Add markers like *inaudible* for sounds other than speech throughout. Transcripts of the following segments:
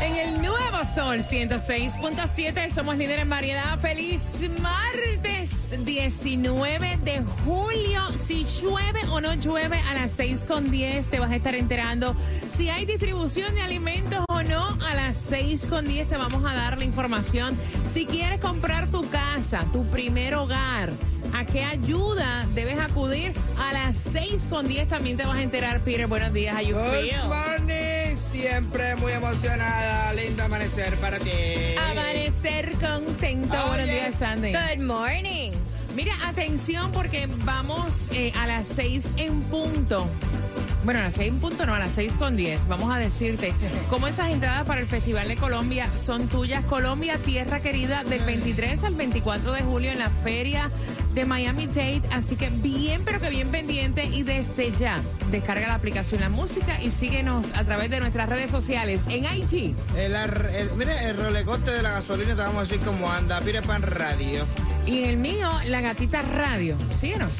En el nuevo Sol 106.7 somos líder en variedad. Feliz martes 19 de julio. Si llueve o no llueve a las 6 con 10 te vas a estar enterando si hay distribución de alimentos o no a las 6 con 10 te vamos a dar la información. Si quieres comprar tu casa, tu primer hogar, ¿a qué ayuda debes acudir? A las 6 con 10 también te vas a enterar, Peter. Buenos días, how siempre muy emocionada, lindo amanecer para ti. Amanecer contento. Oh, Buenos yes. días, Sandy. Good morning. Mira, atención porque vamos eh, a las 6 en punto. Bueno, a las 6 en punto no, a las 6 con 10. Vamos a decirte *laughs* cómo esas entradas para el Festival de Colombia son tuyas. Colombia, tierra querida, del 23 al 24 de julio en la feria de Miami Dade. Así que bien, pero que bien pendiente. Y desde ya, descarga la aplicación La Música y síguenos a través de nuestras redes sociales en IG. El, el- mire, el rolecoste de la gasolina, te vamos a decir cómo anda. Pire pan radio. Y en el mío, La Gatita Radio. Síguenos.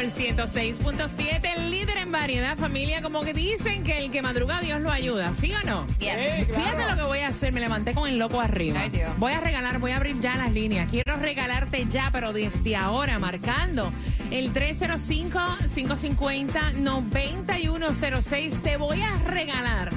Sol 106.7, el líder en variedad, familia, como que dicen que el que madruga Dios lo ayuda, ¿sí o no? Bien. Claro. Fíjate lo que voy a hacer, me levanté con el loco arriba. Ay, Dios. Voy a regalar, voy a abrir ya las líneas. Quiero regalarte ya, pero desde ahora, marcando el 305-550-9106. Te voy a regalar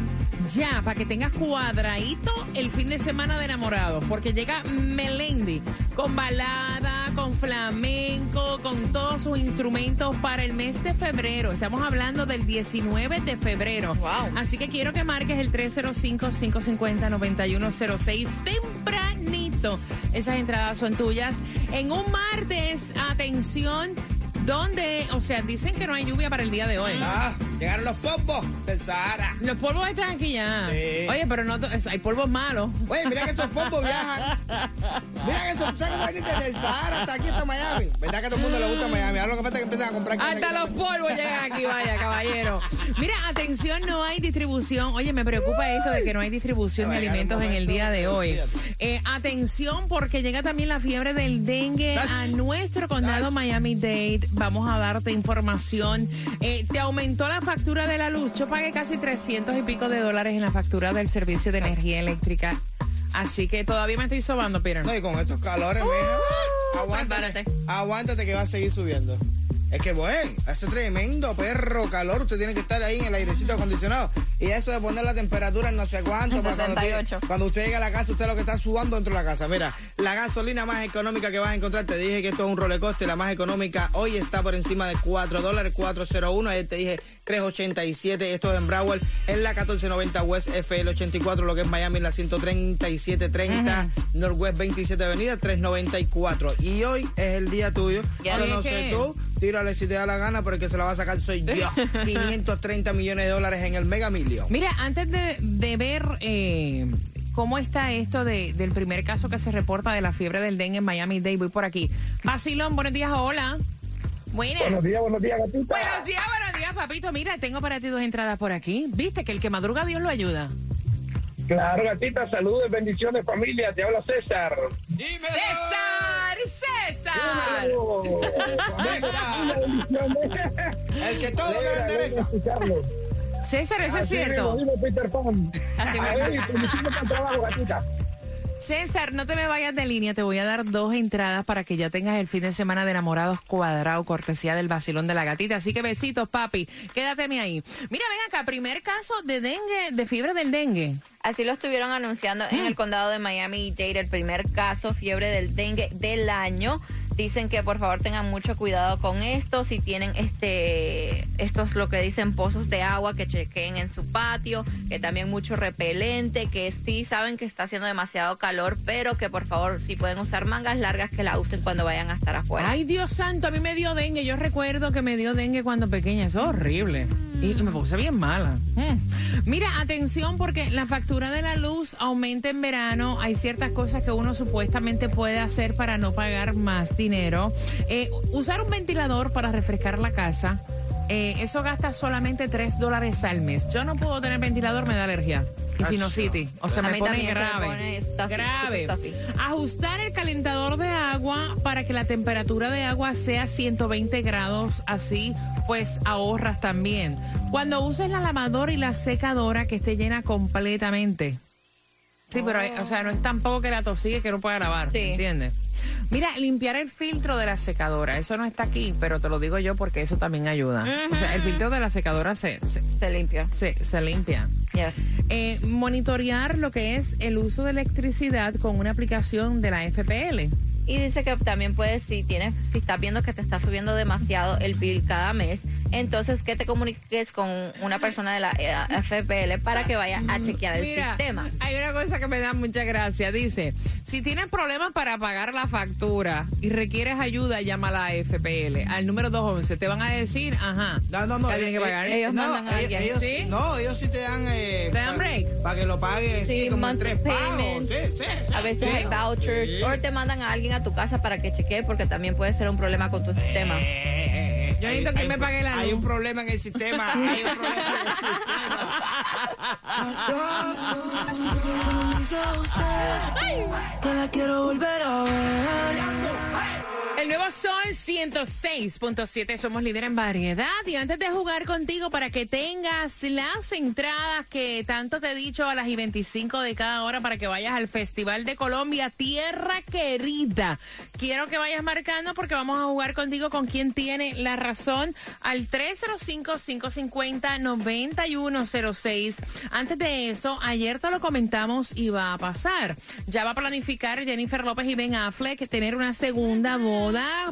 ya para que tengas cuadradito el fin de semana de enamorados, porque llega Melendi con balada, con flamenco, con todos sus instrumentos para el mes de febrero. Estamos hablando del 19 de febrero. Wow. Así que quiero que marques el 305-550-9106 tempranito. Esas entradas son tuyas. En un martes, atención, donde, o sea, dicen que no hay lluvia para el día de hoy. Ah, llegaron los popos del Sahara. Los polvos están aquí ya. Sí. Oye, pero no, es- hay polvos malos. Oye, mira que esos popos viajan. Mira que esos ¿sabes que desde el Sahara hasta aquí, hasta Miami. ¿Verdad que a todo el mundo le gusta Miami? Ahora lo que falta es que empiezan a comprar carne Hasta aquí los polvos llegan aquí, vaya, caballero. Mira, atención, no hay distribución. Oye, me preocupa esto de que no hay distribución de alimentos en el día de hoy. Eh, atención, porque llega también la fiebre del dengue a nuestro condado Miami-Dade. Vamos a darte información. Eh, te aumentó la factura de la luz. Yo pagué casi 300 y pico de dólares en la factura del servicio de energía eléctrica. Así que todavía me estoy sobando, Peter. No, y con estos calores, mija. Aguántate. prepárate. Aguántate que va a seguir subiendo. Es que, bueno, hace tremendo perro calor. Usted tiene que estar ahí en el airecito acondicionado. Y eso de poner la temperatura en no sé cuánto. para cuando, 78. usted, cuando usted llega a la casa, usted lo que está sudando dentro de la casa. Mira, la gasolina más económica que vas a encontrar, te dije que esto es un rolecoste. La más económica hoy está por encima de 4 dólares, 401. Ayer te dije 387. Esto es en Broward, en la 1490 West FL 84, lo que es Miami, en la 13730 Northwest 27 Avenida 394. Y hoy es el día tuyo. Ya. Yo no sé tú. Tírale si te da la gana, pero el que se la va a sacar soy yo. *laughs* 530 millones de dólares en el Mega Million. Mira, antes de, de ver eh, cómo está esto de- del primer caso que se reporta de la fiebre del dengue en Miami-Dade, voy por aquí. Basilón, buenos días, hola. Buenas. Buenos días, buenos días, gatita. Buenos días, buenos días, papito. Mira, tengo para ti dos entradas por aquí. Viste que el que madruga Dios lo ayuda. Claro, gatita, saludos, bendiciones, familia. Te habla César. ¡Dímelo! César, César. César. bendiciones. El que todo que le Alegra, interesa. César, eso es cierto. mismo, Peter Pan. *laughs* Así para el trabajo, gatita. César, no te me vayas de línea, te voy a dar dos entradas para que ya tengas el fin de semana de enamorados cuadrado, cortesía del vacilón de la gatita. Así que besitos, papi, quédateme ahí. Mira, ven acá, primer caso de dengue, de fiebre del dengue. Así lo estuvieron anunciando en el condado de Miami-Dade, el primer caso fiebre del dengue del año. Dicen que por favor tengan mucho cuidado con esto. Si tienen este, estos lo que dicen pozos de agua, que chequen en su patio, que también mucho repelente, que sí saben que está haciendo demasiado calor, pero que por favor si pueden usar mangas largas que la usen cuando vayan a estar afuera. Ay, Dios santo, a mí me dio dengue. Yo recuerdo que me dio dengue cuando pequeña. Es horrible. Y, y me puse bien mala. Mm. Mira, atención porque la factura de la luz aumenta en verano. Hay ciertas cosas que uno supuestamente puede hacer para no pagar más dinero. Eh, usar un ventilador para refrescar la casa. eh, eso gasta solamente 3 dólares al mes. Yo no puedo tener ventilador, me da alergia. Y sinusitis. O sea, me pone se me grave. pone stuffy, grave. stuffy. Ajustar el calentador de agua para que la temperatura de agua sea 120 grados, así pues ahorras también. Cuando uses la lavadora y la secadora que esté llena completamente. Sí, pero hay- o sea, no es tampoco que la tosigue que no pueda lavar, Sí. ¿entiendes? Mira, limpiar el filtro de la secadora, eso no está aquí, pero te lo digo yo porque eso también ayuda. O sea, el filtro de la secadora se, se, Se limpia. se- se limpia. Yes. Eh, monitorear lo que es el uso de electricidad con una aplicación de la FPL. Y dice que también puedes, si tienes, si estás viendo que te está subiendo demasiado el bill cada mes, entonces que te comuniques con una persona de la eh, FPL para que vaya a chequear el Mira, sistema. hay una cosa que me da mucha gracia. Dice, si tienes problemas para pagar la factura y requieres ayuda, llama a la FPL. Al número 211 te van a decir, ajá, No, no, no. que pagar. ellos mandan a alguien, ellos, ¿sí? No, ellos sí te dan... Eh, ¿Te dan break? Para que lo pagues, sí, Sí, como en monthly tres pagos. payment. Sí, sí, sí, A veces sí. hay vouchers Sí. o te mandan a alguien a tu casa para que chequee porque también puede ser un problema con tu sistema. Yo hay- necesito que hay me un- pague la Hay luz. un problema en el sistema. hay un problema en el sistema. que la quiero volver a ver. El nuevo Sol 106.7, somos líder en variedad. Y antes de jugar contigo para que tengas las entradas que tanto te he dicho a las y 25 de cada hora para que vayas al Festival de Colombia, Tierra Querida. Quiero que vayas marcando porque vamos a jugar contigo con quien tiene la razón al 305-550-9106. Antes de eso, ayer te lo comentamos y va a pasar. Ya va a planificar Jennifer López y Ben Affleck tener una segunda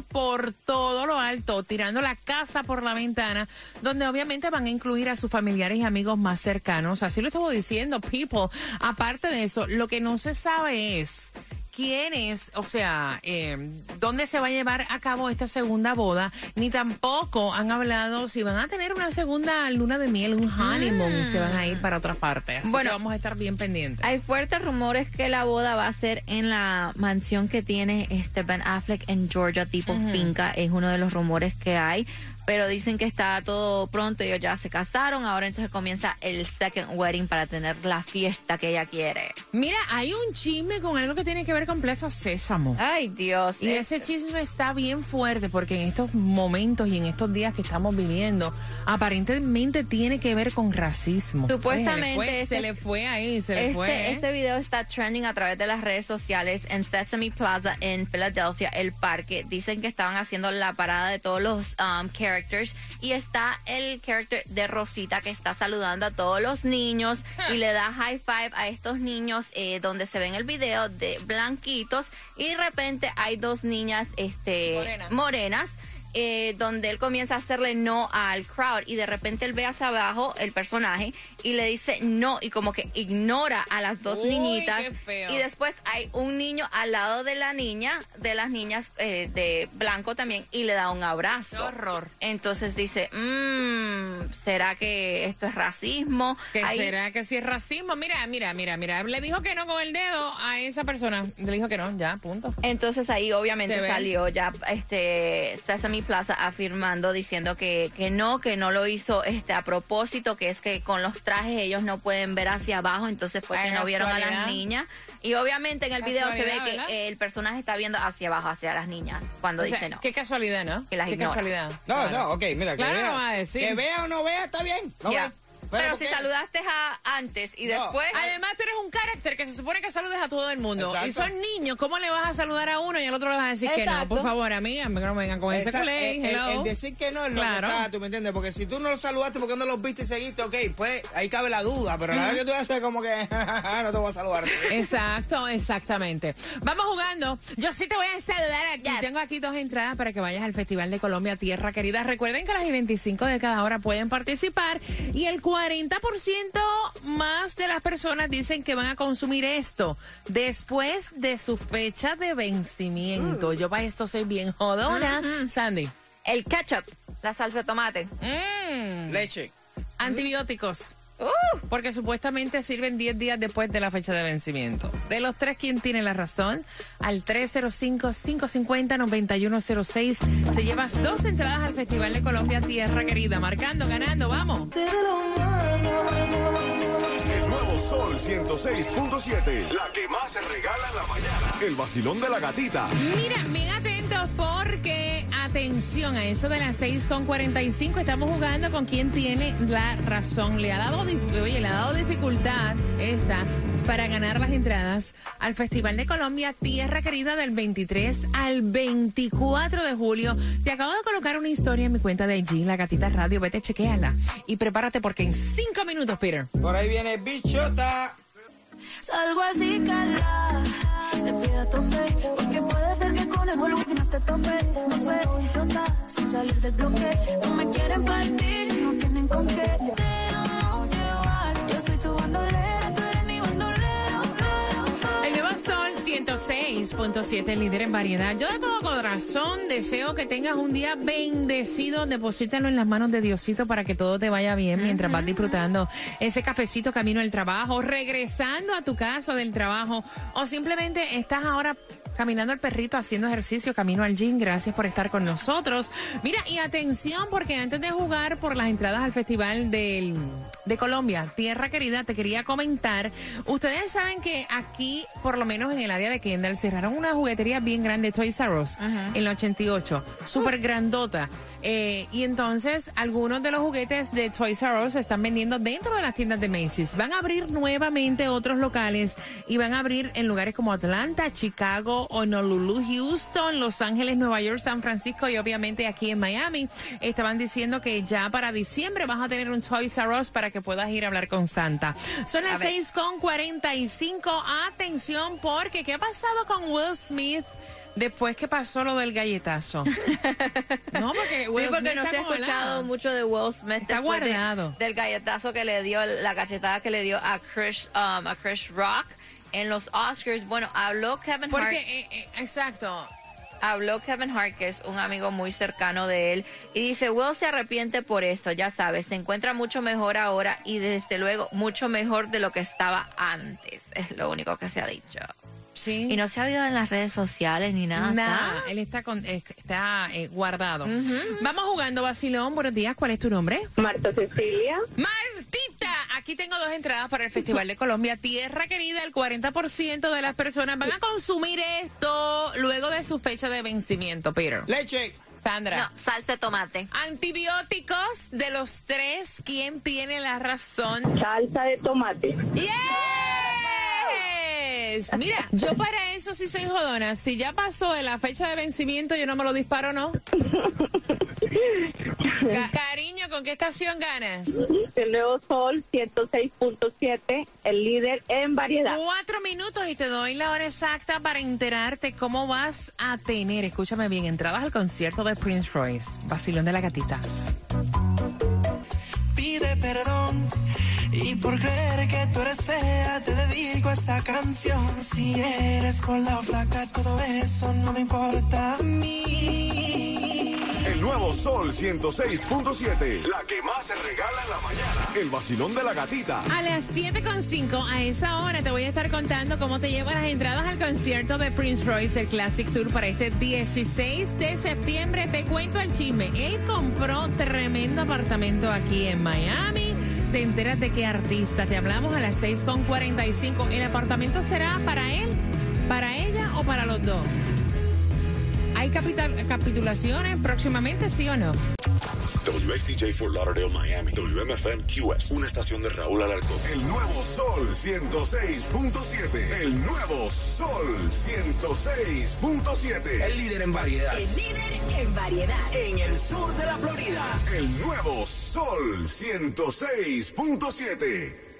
por todo lo alto, tirando la casa por la ventana, donde obviamente van a incluir a sus familiares y amigos más cercanos. Así lo estuvo diciendo People. Aparte de eso, lo que no se sabe es quién es, o sea, eh, dónde se va a llevar a cabo esta segunda boda, ni tampoco han hablado si van a tener una segunda luna de miel, un honeymoon, y se van a ir para otras partes. Así Bueno, que vamos a estar bien pendientes. Hay fuertes rumores que la boda va a ser en la mansión que tiene este Ben Affleck en Georgia, tipo finca. Es uno de los rumores que hay. Pero dicen que está todo pronto, ellos ya se casaron. Ahora entonces comienza el second wedding para tener la fiesta que ella quiere. Mira, hay un chisme con algo que tiene que ver con Plaza Sésamo. Ay, Dios. Y es- ese chisme está bien fuerte porque en estos momentos y en estos días que estamos viviendo, aparentemente tiene que ver con racismo. Supuestamente Oye, se le fue, ese- se le fue ahí, se le Este, fue. ¿eh? este video está trending a través de las redes sociales en Sesame Plaza en Filadelfia, el parque. Dicen que estaban haciendo la parada de todos los um, characters y está el character de Rosita que está saludando a todos los niños y le da high five a estos niños eh, donde se ve en el video de blanquitos y de repente hay dos niñas este, Morenas. morenas eh, donde él comienza a hacerle no al crowd y de repente él ve hacia abajo el personaje y le dice no y como que ignora a las dos Uy, niñitas qué y después hay un niño al lado de la niña de las niñas eh, de blanco también y le da un Qué abrazo horror. entonces dice mmm, será que esto es racismo ¿Qué Ahí- será que si es racismo? Mira, mira, mira, mira. Le dijo que no con el dedo a esa persona. Le dijo que no, ya, punto. Entonces ahí obviamente salió ya este Sesame Plaza afirmando diciendo que, que no, que no lo hizo este a propósito, que es que con los trajes ellos no pueden ver hacia abajo, entonces fue Ay, que no vieron a las niñas. Y obviamente en el video se ve que ¿verdad? el personaje está viendo hacia abajo, hacia las niñas, cuando O sea, dice no. Qué casualidad, ¿no? Que las qué ignora. casualidad. No, Claro. no, ok, mira, que Claro, vea. va a decir. Que vea o no vea, está bien. No vea. Pero ¿por si saludaste a antes y No. después... Además, tú eres un carácter que se supone que saludes a todo el mundo. Exacto. Y son niños, ¿cómo le vas a saludar a uno y al otro le vas a decir que no? Por favor, amiga, no vengan con ese culé. el, el- hello. el decir que no es lo Claro. que está, tú me entiendes, porque si tú no los saludaste porque no los viste y seguiste, ok, pues ahí cabe la duda, pero la vez que tú haces como que *laughs* no te voy a saludar. Exacto, exactamente. Vamos jugando. Yo sí te voy a saludar aquí. Yes. Tengo aquí dos entradas para que vayas al Festival de Colombia Tierra Querida. Recuerden que las 25 de cada hora pueden participar y el 40% más de las personas dicen que van a consumir esto después de su fecha de vencimiento. Yo para esto soy bien jodona. Sandy. El ketchup, la salsa de tomate. Mm. Leche. Antibióticos. Uh, Porque supuestamente sirven 10 días después de la fecha de vencimiento. De los tres, ¿quién tiene la razón? Al 305-550-9106. Te llevas dos entradas al Festival de Colombia Tierra Querida. Marcando, ganando, vamos. El nuevo Sol 106.7. La que más se regala en la mañana. El vacilón de la gatita. Mira, bien atentos porque, atención, a eso de las 6.45 estamos jugando con quien tiene la razón. Le ha dado, oye, le ha dado dificultad esta para ganar las entradas al Festival de Colombia Tierra Querida del 23 al 24 de julio. Te acabo de colocar una historia en mi cuenta de IG, La Gatita Radio. Vete, chequéala. Y prepárate porque en cinco minutos, Peter. Por ahí viene bichota. Salgo así, cala. Te pido no te tope. No sé, chota. Sin salir del bloque. No me quieren partir. No tienen con qué. Déjanos llevar. Yo soy tu bandolera. Tú eres mi bandolero. El nuevo Sol 106.7, líder en variedad. Yo de todo corazón deseo que tengas un día bendecido. Deposítalo en las manos de Diosito para que todo te vaya bien mientras vas disfrutando ese cafecito camino al trabajo, regresando a tu casa del trabajo o simplemente estás ahora caminando el perrito haciendo ejercicio camino al gym. Gracias por estar con nosotros. Mira, y atención porque antes de jugar por las entradas al Festival del, de Colombia, Tierra Querida, te quería comentar, ustedes saben que aquí, por lo menos en el área de Kendall, cerraron una juguetería bien grande, Toys R Us, en el 88, súper grandota. Eh, y entonces algunos de los juguetes de Toys R Us se están vendiendo dentro de las tiendas de Macy's. Van a abrir nuevamente otros locales y van a abrir en lugares como Atlanta, Chicago, Honolulu, Houston, Los Ángeles, Nueva York, San Francisco y obviamente aquí en Miami. Estaban diciendo que ya para diciembre vas a tener un Toys R Us para que puedas ir a hablar con Santa. Son las A ver. 6 con 45. Atención porque ¿qué ha pasado con Will Smith? Después que pasó lo del galletazo. *laughs* No, porque Sí, Will porque Smith no se ha escuchado mucho de Will Smith Está después de- guardado. del galletazo que le dio, la cachetada que le dio a Chris, um, a Chris Rock en los Oscars. Bueno, habló Kevin Porque, Hart, eh, eh, exacto. habló Kevin Hart, que es un amigo muy cercano de él, y dice, Will se arrepiente por eso, ya sabes, se encuentra mucho mejor ahora y desde luego mucho mejor de lo que estaba antes. *laughs* Es lo único que se ha dicho. Sí. Y no se ha oído en las redes sociales ni nada. Nada, ¿está? él está, con, eh, está eh, guardado. Vamos jugando, Basilón. Buenos días, ¿cuál es tu nombre? Marta Cecilia. Martita, aquí tengo dos entradas para el Festival de Colombia. Tierra querida, el 40% de las personas van a consumir esto luego de su fecha de vencimiento, Peter. Leche. Sandra. No, salsa de tomate. Antibióticos de los tres, ¿quién tiene la razón? Salsa de tomate. Yes. Mira, yo para eso sí soy jodona. Si ya pasó de la fecha de vencimiento, yo no me lo disparo, ¿no? *laughs* Ca- cariño, ¿con qué estación ganas? El Nuevo Sol 106.7, el líder en variedad. Cuatro minutos y te doy la hora exacta para enterarte cómo vas a tener, escúchame bien, entradas al concierto de Prince Royce, Basilón de la Gatita. pide perdón. Y por creer que tú eres fea, te dedico a esta canción. Si eres con la flaca, todo eso no me importa a mí. El nuevo Sol 106.7. La que más se regala en la mañana. El vacilón de la gatita. A las 7.5, a esa hora te voy a estar contando cómo te llevan las entradas al concierto de Prince Royce, el Classic Tour para este 16 de septiembre. Te cuento el chisme. Él compró tremendo apartamento aquí en Miami. Te enteras de qué artista. Te hablamos a las 6.45. ¿El apartamento será para él, para ella o para los dos? ¿Hay capital, capitulaciones próximamente, sí o no? WSTJ for Lauderdale, Miami. WMFM QS. Una estación de Raúl Alarcón. El nuevo Sol 106.7. El nuevo Sol 106.7. El líder en variedad. El líder en variedad. En el sur de la Florida. El nuevo Sol 106.7.